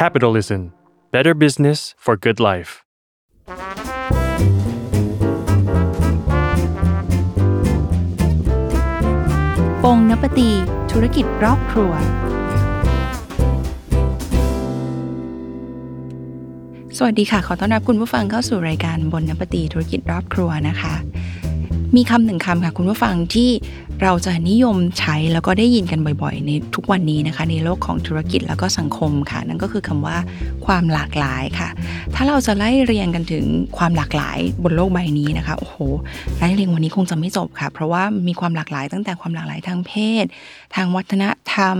Capitalism Better Business for Good Life ปงนปตี ธุรกิจรอบครัว สวัสดีค่ะ ขอต้อนรับคุณผู้ฟังเข้าสู่รายการบนนปตีธุรกิจรอบครัวนะคะ มีคำหนึ่งคำค่ะคุณผู้ฟังที่เราจะนิยมใช้แล้วก็ได้ยินกันบ่อยๆ ในทุกวันนี้นะคะ ในโลกของธุรกิจแล้วก็สังคมค่ะ นั่นก็คือคำว่าความหลากหลายค่ะ ถ้าเราจะไล่เรียงกันถึงความหลากหลายบนโลกใบนี้นะคะโอ้โหไล่เรียงวันนี้คงจะไม่จบค่ะ เพราะว่ามีความหลากหลายตั้งแต่ความหลากหลายทางเพศ ทางวัฒนธรรม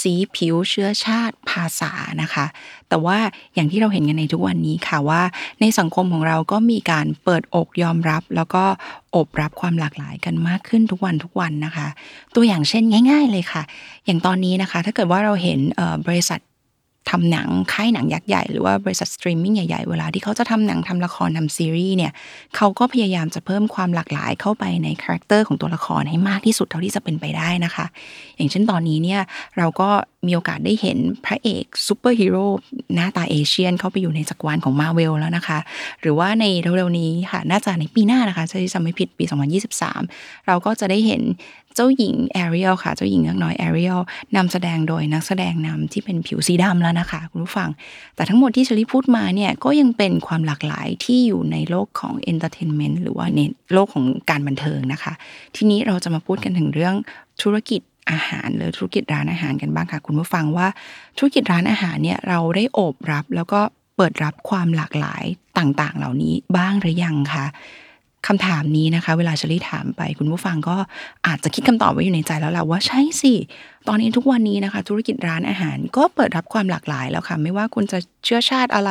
สีผิวเชื้อชาติภาษานะคะ แต่ว่าอย่างที่เราเห็นกันในทุกวันนี้ค่ะว่า ในสังคมของเราก็มีการเปิดอกยอมรับ แล้วก็ อบรับความหลากหลายกันมากขึ้นทุกวันทุกวันนะคะ ตัวอย่างเช่นง่าย ๆ เลยค่ะ อย่างตอนนี้นะคะ ถ้าเกิดว่าเราเห็นบริษัท ทำหนังค่ายหนังยักษ์ใหญ่หรือว่าบริษัทสตรีมมิ่งใหญ่ๆ เวลาที่เขาจะทำหนังทำละครทำซีรีส์เนี่ยเขาก็พยายามจะเพิ่มความหลากหลายเข้าไปใน character ของตัวละครให้มากที่สุดเท่าที่จะเป็นไปได้นะคะ อย่างเช่นตอนนี้เนี่ยเราก็มีโอกาสได้เห็นพระเอกซูเปอร์ฮีโร่หน้าตา Asian เข้าไปอยู่ในจักรวาลของมาเวลแล้วนะคะ หรือว่าในเร็วๆนี้ค่ะน่าจะในปีหน้านะคะจะจำไม่ผิดปี 2023 เราก็จะได้เห็น เจ้าหญิงแอเรียลค่ะ เจ้าหญิงเงือกน้อยแอเรียลนำแสดงโดยนักแสดงนำที่เป็นผิวสีดำแล้วนะคะ คุณผู้ฟัง แต่ทั้งหมดที่เชลี่พูดมาเนี่ยก็ยังเป็นความหลากหลายที่อยู่ในโลกของ entertainment หรือว่าในโลกของการบันเทิงนะคะ ทีนี้เราจะมาพูดกันถึงเรื่องธุรกิจอาหารหรือธุรกิจร้านอาหารกันบ้างค่ะ คุณผู้ฟังว่าธุรกิจร้านอาหารเนี่ยเราได้โอบรับแล้วก็เปิดรับความหลากหลายต่างๆ เหล่านี้บ้างหรือยังคะ คำถามนี้นะคะ เวลาเชลี่ถามไป คุณผู้ฟังก็อาจจะคิดคำตอบไว้อยู่ในใจแล้วแหละว่าใช่สิ ตอนนี้ทุกวันนี้นะคะ ธุรกิจร้านอาหาร ก็เปิดรับความหลากหลายแล้วค่ะ ไม่ว่าคุณจะเชื้อชาติอะไร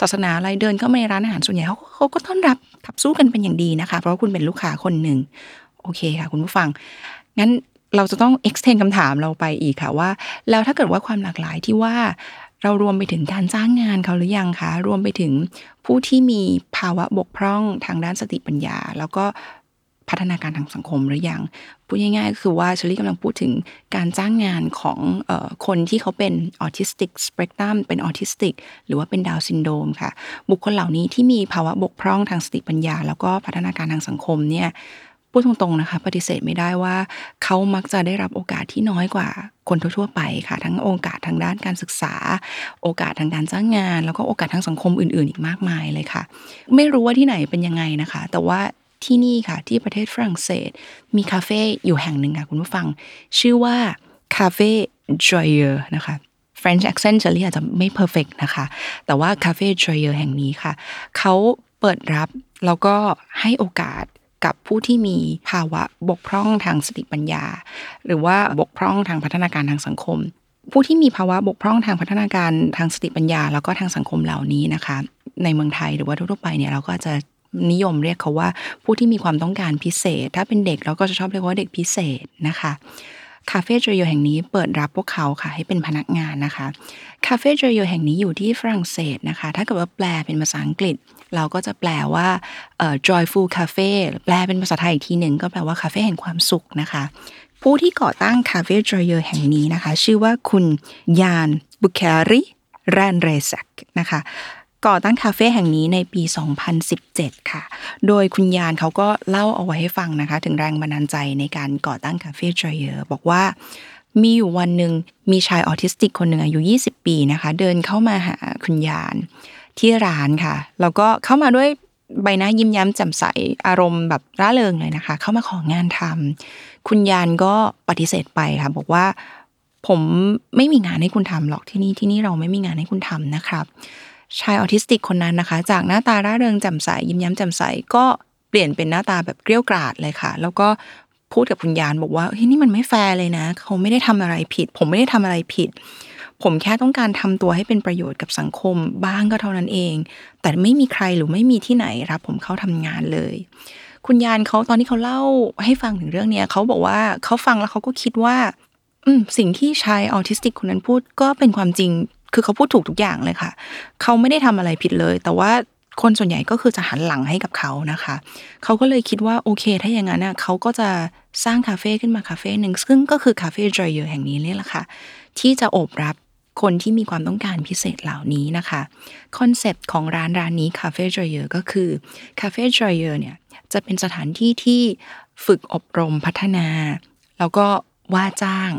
ศาสนาอะไรเดินเข้ามาในร้านอาหารส่วนใหญ่เขาเขาก็ต้อนรับขับสู้กันเป็นอย่างดีนะคะ เพราะคุณเป็นลูกค้าคนหนึ่งโอเคค่ะ คุณผู้ฟังงั้นเราจะต้อง extend คำถามเราไปอีกค่ะว่า แล้วถ้าเกิดว่าความหลากหลายที่ว่า เรารวมไปถึงการจ้างงานเขาหรือยังคะ รวมไปถึงผู้ที่มีภาวะบกพร่องทางด้านสติปัญญา แล้วก็พัฒนาการทางสังคมหรือยังพูดง่ายๆก็คือว่าเชลี่กำลังพูดถึงการจ้างงานของออคนที่เขาเป็นออทิสติกสเปกตรัมเป็นออทิสติก หรือว่าเป็นดาวน์ซินโดรมค่ะ บุคคลเหล่านี้ที่มีภาวะบกพร่องทางสติปัญญา แล้วก็พัฒนาการทางสังคมเนี่ย พูดตรงๆนะคะ ปฏิเสธไม่ได้ว่า เขามักจะได้รับโอกาสที่น้อยกว่าคนทั่วๆไปค่ะ ทั้งโอกาสทางด้านการศึกษา โอกาสทางการจ้างงาน แล้วก็โอกาสทางสังคมอื่น ๆ อีกมากมายเลยค่ะ ไม่รู้ว่าที่ไหนเป็นยังไงนะคะ แต่ว่าที่นี่ค่ะ ที่ประเทศฝรั่งเศส มีคาเฟ่อยู่แห่งหนึ่งค่ะคุณผู้ฟัง ชื่อว่าคาเฟ่จอยเออร์นะคะ French accent จะเรียกอาจจะไม่ perfect นะคะ แต่ว่าคาเฟ่จอยเออร์แห่งนี้ค่ะ เขาเปิดรับแล้วก็ให้โอกาส กับผู้ที่มีภาวะบกพร่องทางสติปัญญา หรือว่าบกพร่องทางพัฒนาการทางสังคม ผู้ที่มีภาวะบกพร่องทางพัฒนาการทางสติปัญญา แล้วก็ทางสังคมเหล่านี้นะคะ ในเมืองไทยหรือว่าทั่วไปเนี่ยเราก็จะนิยมเรียกเขาว่าผู้ที่มีความต้องการพิเศษ ถ้าเป็นเด็กเราก็จะชอบเรียกว่าเด็กพิเศษนะคะ คาเฟ่จอยโยแห่งนี้เปิดรับพวกเขาค่ะให้เป็นพนักงานนะคะคาเฟ่จอยโยแห่งนี้อยู่ที่ฝรั่งเศสนะคะ ถ้าเกิดว่าแปลเป็นภาษาอังกฤษ เราก็จะแปลว่า joyful cafe แปลเป็นภาษาไทยอีกทีหนึ่งก็แปลว่าคาเฟ่แห่งความสุขนะคะ ผู้ที่ก่อตั้งคาเฟ่ Joyeux แห่งนี้นะคะ ชื่อว่าคุณ Yann Bucaille-Lanrezac นะคะ ก่อตั้งคาเฟ่แห่งนี้ในปี 2017 ค่ะ โดยคุณยานเขาก็เล่าเอาไว้ให้ฟังนะคะ ถึงแรงบันดาลใจในการก่อตั้งคาเฟ่จอยเออร์บอกว่ามีอยู่วันหนึ่งมีชายออทิสติกคนหนึ่งอายุ 20 ปีนะคะ เดินเข้ามาหาคุณยานที่ร้านค่ะ แล้วก็เข้ามาด้วยใบหน้ายิ้มแย้มแจ่มใสอารมณ์แบบร่าเริงเลยนะคะ เข้ามาของานทำคุณยานก็ปฏิเสธไปค่ะ บอกว่าผมไม่มีงานให้คุณทำหรอกที่นี่ที่นี่เราไม่มีงานให้คุณทำนะครับ ชายออทิสติกคนนั้นนะคะ จากหน้าตาร่าเริงแจ่มใสยิ้มย้มแจ่มใสก็เปลี่ยนเป็นหน้าตาแบบเกลี้ยกล่อดเลยค่ะ แล้วก็พูดกับคุณยานบอกว่าเฮ้ยนี่มันไม่แฟร์เลยนะ เขาไม่ได้ทำอะไรผิด ผมไม่ได้ทำอะไรผิด ผมแค่ต้องการทำตัวให้เป็นประโยชน์กับสังคมบ้างก็เท่านั้นเอง แต่ไม่มีใครหรือไม่มีที่ไหนรับ ผมเข้าทำงานเลย คุณยานเขาตอนที่เขาเล่าให้ฟังถึงเรื่องเนี้ยเขาบอกว่าเขาฟังแล้วเขาก็คิดว่า อืมสิ่งที่ชายออทิสติกคนนั้นพูดก็เป็นความจริง คือเขาพูดถูกทุกอย่างเลยค่ะ เขาไม่ได้ทำอะไรผิดเลย แต่ว่าคนส่วนใหญ่ก็คือจะหันหลังให้กับเขานะคะ เขาก็เลยคิดว่าโอเค ถ้าอย่างนั้นนะเขาก็จะสร้างคาเฟ่ขึ้นมาคาเฟ่หนึ่งซึ่งก็คือคาเฟ่จอยเยอร์แห่งนี้นี่แหละค่ะ ที่จะโอบรับคนที่มีความต้องการพิเศษเหล่านี้นะคะ concept ของร้านร้านนี้คาเฟ่จอยเยอร์ก็คือคาเฟ่จอยเยอร์เนี่ยจะเป็นสถานที่ที่ฝึกอบรมพัฒนา แล้วก็ว่าจ้าง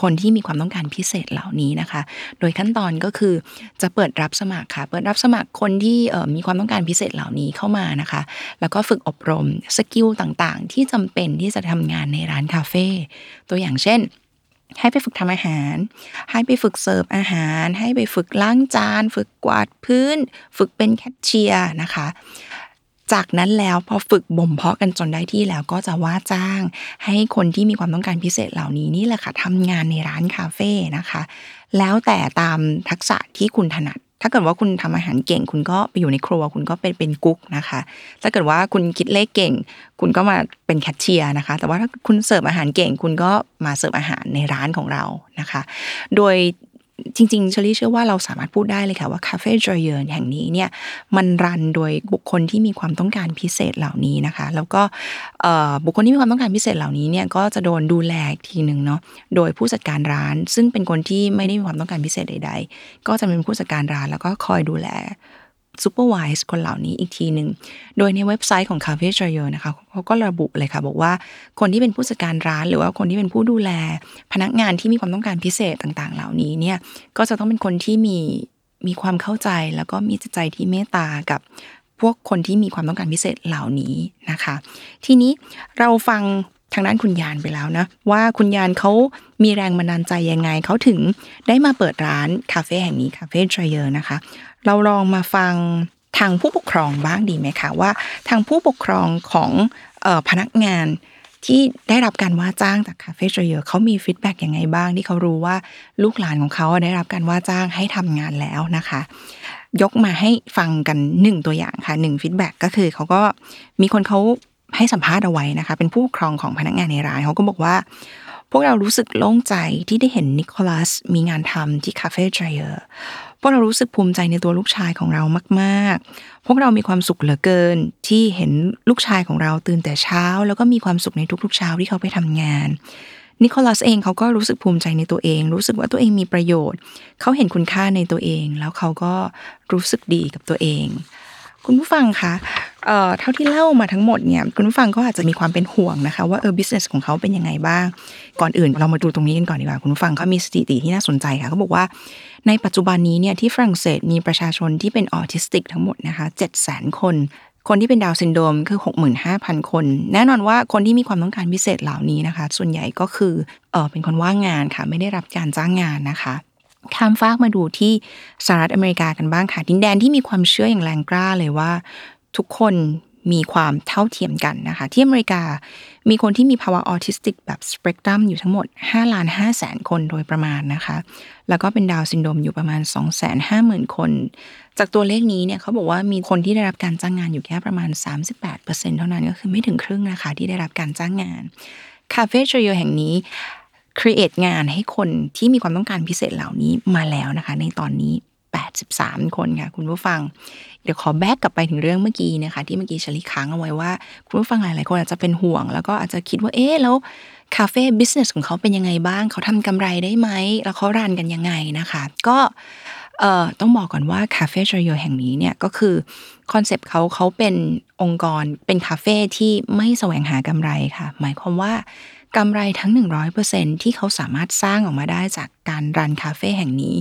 คนที่มีความต้องการพิเศษเหล่านี้นะคะ โดยขั้นตอนก็คือจะเปิดรับสมัครค่ะ เปิดรับสมัครคนที่มีความต้องการพิเศษเหล่านี้เข้ามานะคะ แล้วก็ฝึกอบรม skill ต่างๆ ที่จำเป็นที่จะทำงานในร้านคาเฟ่ ตัวอย่างเช่นให้ไปฝึกทำอาหาร ให้ไปฝึกเสิร์ฟอาหาร ให้ไปฝึกล้างจาน ฝึกกวาดพื้น ฝึกเป็นแคชเชียร์นะคะ จากนั้นแล้วพอฝึกบ่มเพาะกันจนได้ที่แล้วก็จะว่าจ้าง ให้คนที่มีความต้องการพิเศษเหล่านี้นี่แหละค่ะทำงานในร้านคาเฟ่นะคะ แล้วแต่ตามทักษะที่คุณถนัดถ้าเกิดว่าคุณทำอาหารเก่ง คุณก็ไปอยู่ในครัว คุณก็เป็นเป็นกุ๊กนะคะ ถ้าเกิดว่าคุณคิดเลขเก่ง คุณก็มาเป็นแคชเชียร์นะคะ แต่ว่าถ้าคุณเสิร์ฟอาหารเก่ง คุณก็มาเสิร์ฟอาหารในร้านของเรานะคะ โดย จริงๆเชลี่เชื่อว่าเราสามารถพูดได้เลยค่ะว่าคาเฟ่ Joyeux แห่งนี้เนี่ยมัน run โดยบุคคลที่มีความต้องการพิเศษเหล่านี้นะคะ แล้วก็บุคคลที่มีความต้องการพิเศษเหล่านี้เนี่ยก็จะโดนดูแลทีหนึ่งเนาะโดยผู้จัดการร้าน ซึ่งเป็นคนที่ไม่ได้มีความต้องการพิเศษใด ๆ ก็จะเป็นผู้จัดการร้านแล้วก็คอยดูแล supervise คนเหล่านี้อีกทีหนึ่ง โดยในเว็บไซต์ของ Cafe j o y e r นะคะเขาก็ระบุเลยค่ะ บอกว่าคนที่เป็นผู้จัดการร้าน หรือว่าคนที่เป็นผู้ดูแล พนักงานที่มีความต้องการพิเศษต่างๆ เหล่านี้เนี่ยก็จะต้องเป็นคนที่มีมีความเข้าใจแล้วก็มีจิตใจที่เมตตากับพวกคนที่มีความต้องการพิเศษเหล่านี้นะคะ ทีนี้เราฟัง ทางด้านคุณยานไปแล้วนะว่าคุณยานเขามีแรงบันดาลใจยังไงเขาถึงได้มาเปิดร้านคาเฟ่แห่งนี้คาเฟ่ทรเยอร์นะคะ เราลองมาฟังทางผู้ปกครองบ้างดีไหมคะว่า ทางผู้ปกครองของพนักงานที่ได้รับการว่าจ้างจากคาเฟ่ Joyeux เขามี feedback ยังไงบ้าง ที่เขารู้ว่าลูกหลานของเขาได้รับการว่าจ้างให้ทำงานแล้วนะคะ ยกมาให้ฟังกันหนึ่งตัวอย่างค่ะหนึ่ง feedback ก็คือเขาก็มีคนเขา ให้สัมภาษณ์เอาไว้นะคะ เป็นผู้ปกครองของพนักงานในร้านเขาก็บอกว่า พวกเรารู้สึกโล่งใจที่ได้เห็นนิโคลัสมีงานทำที่คาเฟ่ทรเยอร์พวกเรารู้สึกภูมิใจในตัวลูกชายของเรามาก ๆ พวกเรามีความสุขเหลือเกินที่เห็นลูกชายของเราตื่นแต่เช้า แล้วก็มีความสุขในทุกๆเช้าที่เขาไปทำงานนิโคลัสเองเขาก็รู้สึกภูมิใจในตัวเอง รู้สึกว่าตัวเองมีประโยชน์ เขาเห็นคุณค่าในตัวเอง แล้วเขาก็รู้สึกดีกับตัวเอง คุณผู้ฟังคะ เอ่อเท่าที่เล่ามาทั้งหมดเนี่ยคุณผู้ฟังก็อาจจะมีความเป็นห่วงนะคะ ว่าเออ business ของเขาเป็นยังไงบ้าง ก่อนอื่นเรามาดูตรงนี้กันก่อนดีกว่าคุณผู้ฟังเขามีสถิติที่น่าสนใจค่ะเขาบอกว่าในปัจจุบันนี้เนี่ยที่ฝรั่งเศสมีประชาชนที่เป็นออทิสติกทั้งหมดนะคะเจ็ดแสนคน คนที่เป็นดาวน์ซินโดรมคือ 65,000 คน แน่นอนว่าคนที่มีความต้องการพิเศษเหล่านี้นะคะ ส่วนใหญ่ก็คือเออเป็นคนว่างงานค่ะ ไม่ได้รับการจ้างงานนะคะข้ามฟากมาดูที่สหรัฐอเมริกากันบ้างค่ะ ดินแดนที่มีความเชื่ออย่างแรงกล้าเลยว่า ทุกคนมีความเท่าเทียมกันนะคะ ที่อเมริกามีคนที่มีภาวะออทิสติกแบบสเปกตรัมอยู่ทั้งหมด5ล้าน5แสนคนโดยประมาณนะคะ แล้วก็เป็นดาวน์ซินโดรมอยู่ประมาณ 2 5 0 0 0 0 คน จากตัวเลขนี้เนี่ยเขาบอกว่ามีคนที่ได้รับการจ้างงานอยู่แค่ประมาณ 38%เท่านั้นก็คือไม่ถึงครึ่งนะคะที่ได้รับการจ้างงานคาเฟ่ Joyeux แห่งนี้ create งานให้คนที่มีความต้องการพิเศษเหล่านี้มาแล้วนะคะ ในตอนนี้ 83 คนค่ะ คุณผู้ฟัง เดี๋ยวขอ back กลับไปถึงเรื่องเมื่อกี้นะคะ ที่เมื่อกี้เชลี่ค้างเอาไว้ว่า คุณผู้ฟังหลายๆคนอาจจะเป็นห่วง แล้วก็อาจจะคิดว่าเอ๊ะแล้วคาเฟ่ business ของเขาเป็นยังไงบ้าง เขาทำกำไรได้ไหม แล้วเขา run กันยังไงนะคะ ก็เอ่อต้องบอกก่อนว่าคาเฟ่ Joyeux แห่งนี้เนี่ยก็คือ concept เขาเขาเป็นองค์กรเป็นคาเฟ่ที่ไม่แสวงหากำไรค่ะ หมายความว่า กำไรทั้ง 100%ที่เขาสามารถสร้างออกมาได้จากการ run คาเฟ่แห่งนี้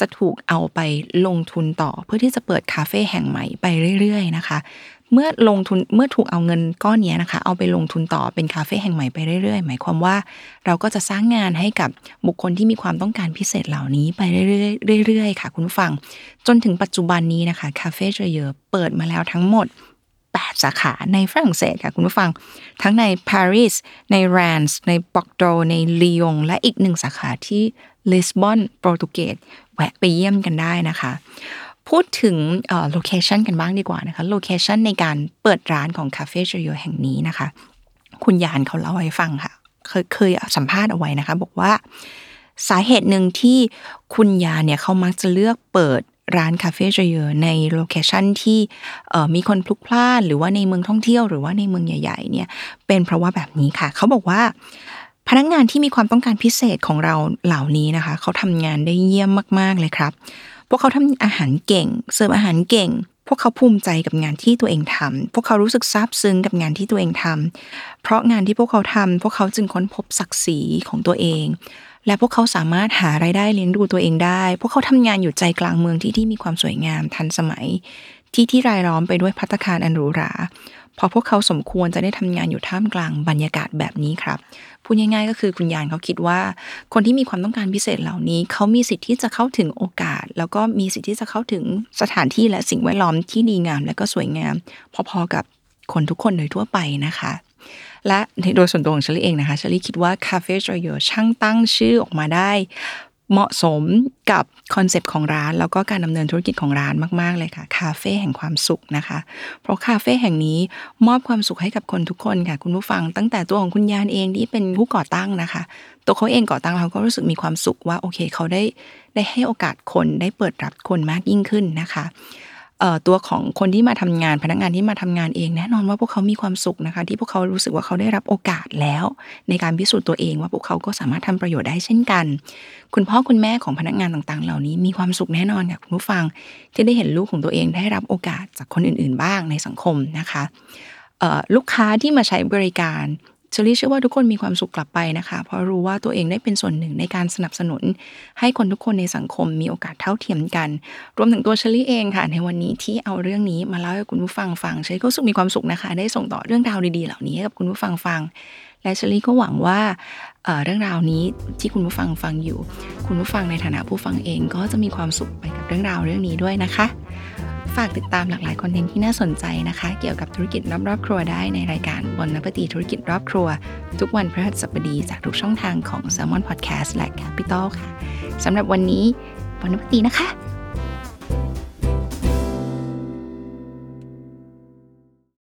จะถูกเอาไปลงทุนต่อเพื่อที่จะเปิดคาเฟ่แห่งใหม่ไปเรื่อยๆ นะคะ เมื่อลงทุนเมื่อถูกเอาเงินก้อนนี้นะคะ เอาไปลงทุนต่อเป็นคาเฟ่แห่งใหม่ไปเรื่อยๆ หมายความว่าเราก็จะสร้างงานให้กับบุคคลที่มีความต้องการพิเศษเหล่านี้ไปเรื่อยๆค่ะ คุณฟัง จนถึงปัจจุบันนี้นะคะคาเฟ่เจเยอเปิดมาแล้วทั้งหมด 8 สาขาในฝรั่งเศสค่ะคุณผู้ฟัง ทั้งในปารีสในแรนส์ในบอร์โดในลียง และอีกหนึ่งสาขาที่ลิสบอนโปรตุเกสแวะไปเยี่ยมกันได้นะคะ พูดถึง location กันบ้างดีกว่านะคะ location ในการเปิดร้านของคาเฟ่ Joyeux แห่งนี้นะคะ คุณยานเขาเล่าให้ฟังค่ะ เคยเคยสัมภาษณ์เอาไว้นะคะ บอกว่าสาเหตุหนึ่งที่คุณยานเนี่ยเขามักจะเลือกเปิด ร้านคาเฟ่ Joyeux ใน location ที่มีคนพลุกพล่าน หรือว่าในเมืองท่องเที่ยวหรือว่าในเมืองใหญ่ๆเนี่ยเป็นเพราะว่าแบบนี้ค่ะ เขาบอกว่า พนักงานที่มีความต้องการพิเศษของเราเหล่านี้นะคะ เขาทำงานได้เยี่ยมมากๆเลยครับ พวกเขาทำอาหารเก่ง เสิร์ฟอาหารเก่ง พวกเขาภูมิใจกับงานที่ตัวเองทำพวกเขารู้สึกซาบซึ้งกับงานที่ตัวเองทำเพราะงานที่พวกเขาทำพวกเขาจึงค้นพบศักดิ์ศรีของตัวเอง และพวกเขาสามารถหาไรายได้เลี้ยงดูตัวเองได้ พวกเขาทำงานอยู่ใจกลางเมืองที่ที่มีความสวยงามทันสมัย ที่ที่รายล้อมไปด้วยพัตคารอันหรูหราพอพวกเขาสมควรจะได้ทำงานอยู่ท่ามกลางบรรยากาศแบบนี้ครับ พูดง่ายๆก็คือคุณยานเขาคิดว่า คนที่มีความต้องการพิเศษเหล่านี้ เขามีสิทธิ์ที่จะเข้าถึงโอกาส แล้วก็มีสิทธิ์ที่จะเข้าถึงสถานที่และสิ่งแวดล้อมที่ดีงาม และก็สวยงาม พอๆกับคนทุกคนโดยทั่วไปนะคะ และโดยส่วนตัวของเชลี่เองนะคะเชลี่คิดว่าคาเฟ่จอยเยช่างตั้งชื่อออกมาได้เหมาะสมกับคอนเซปต์ของร้าน แล้วก็การดำเนินธุรกิจของร้านมาก ๆ เลยค่ะคาเฟ่แห่งความสุขนะคะ เพราะคาเฟ่แห่งนี้มอบความสุขให้กับคนทุกคนค่ะ คุณผู้ฟัง ตั้งแต่ตัวของคุณยานเองที่เป็นผู้ก่อตั้งนะคะ ตัวเขาเองก่อตั้งเขาก็รู้สึกมีความสุขว่าโอเคเขาได้ได้ให้โอกาสคนได้เปิดรับคนมากยิ่งขึ้นนะคะ ตัวของคนที่มาทำงาน พนักงานที่มาทำงานเองแน่นอนว่าพวกเขามีความสุขนะคะ ที่พวกเขารู้สึกว่าเขาได้รับโอกาสแล้ว ในการพิสูจน์ตัวเองว่าพวกเขาก็สามารถทำประโยชน์ได้เช่นกัน คุณพ่อคุณแม่ของพนักงานต่างๆ เหล่านี้มีความสุขแน่นอนค่ะคุณผู้ฟังที่ได้เห็นลูกของตัวเองได้รับโอกาสจากคนอื่นๆ บ้างในสังคมนะคะลูกค้าที่มาใช้บริการ เชลี่เชื่อว่าทุกคนมีความสุขกลับไปนะคะ เพราะรู้ว่าตัวเองได้เป็นส่วนหนึ่งในการสนับสนุน ให้คนทุกคนในสังคมมีโอกาสเท่าเทียมกัน รวมถึงตัวเชลี่เองค่ะ ในวันนี้ที่เอาเรื่องนี้มาเล่าให้คุณผู้ฟังฟังเชลี่ก็สุขมีความสุขนะคะ ได้ส่งต่อเรื่องราวดีๆ เหล่านี้ให้กับคุณผู้ฟังฟัง และเชลี่ก็หวังว่าเรื่องราวนี้ที่คุณผู้ฟังฟังอยู่ คุณผู้ฟังในฐานะผู้ฟังเองก็จะมีความสุขไปกับเรื่องราวเรื่องนี้ด้วยนะคะ ฝากติดตามหลากหลายคอนเทนต์ที่น่าสนใจนะคะ เกี่ยวกับธุรกิจรอบรอบครัวได้ในรายการบนนปฏิธุรกิจรอบครัว ทุกวันพฤหัสบดีจากทุกช่องทางของ s ซ l m o n Podcast และ Capital ค่ะสำหรับวันนี้บนนปฏินะคะ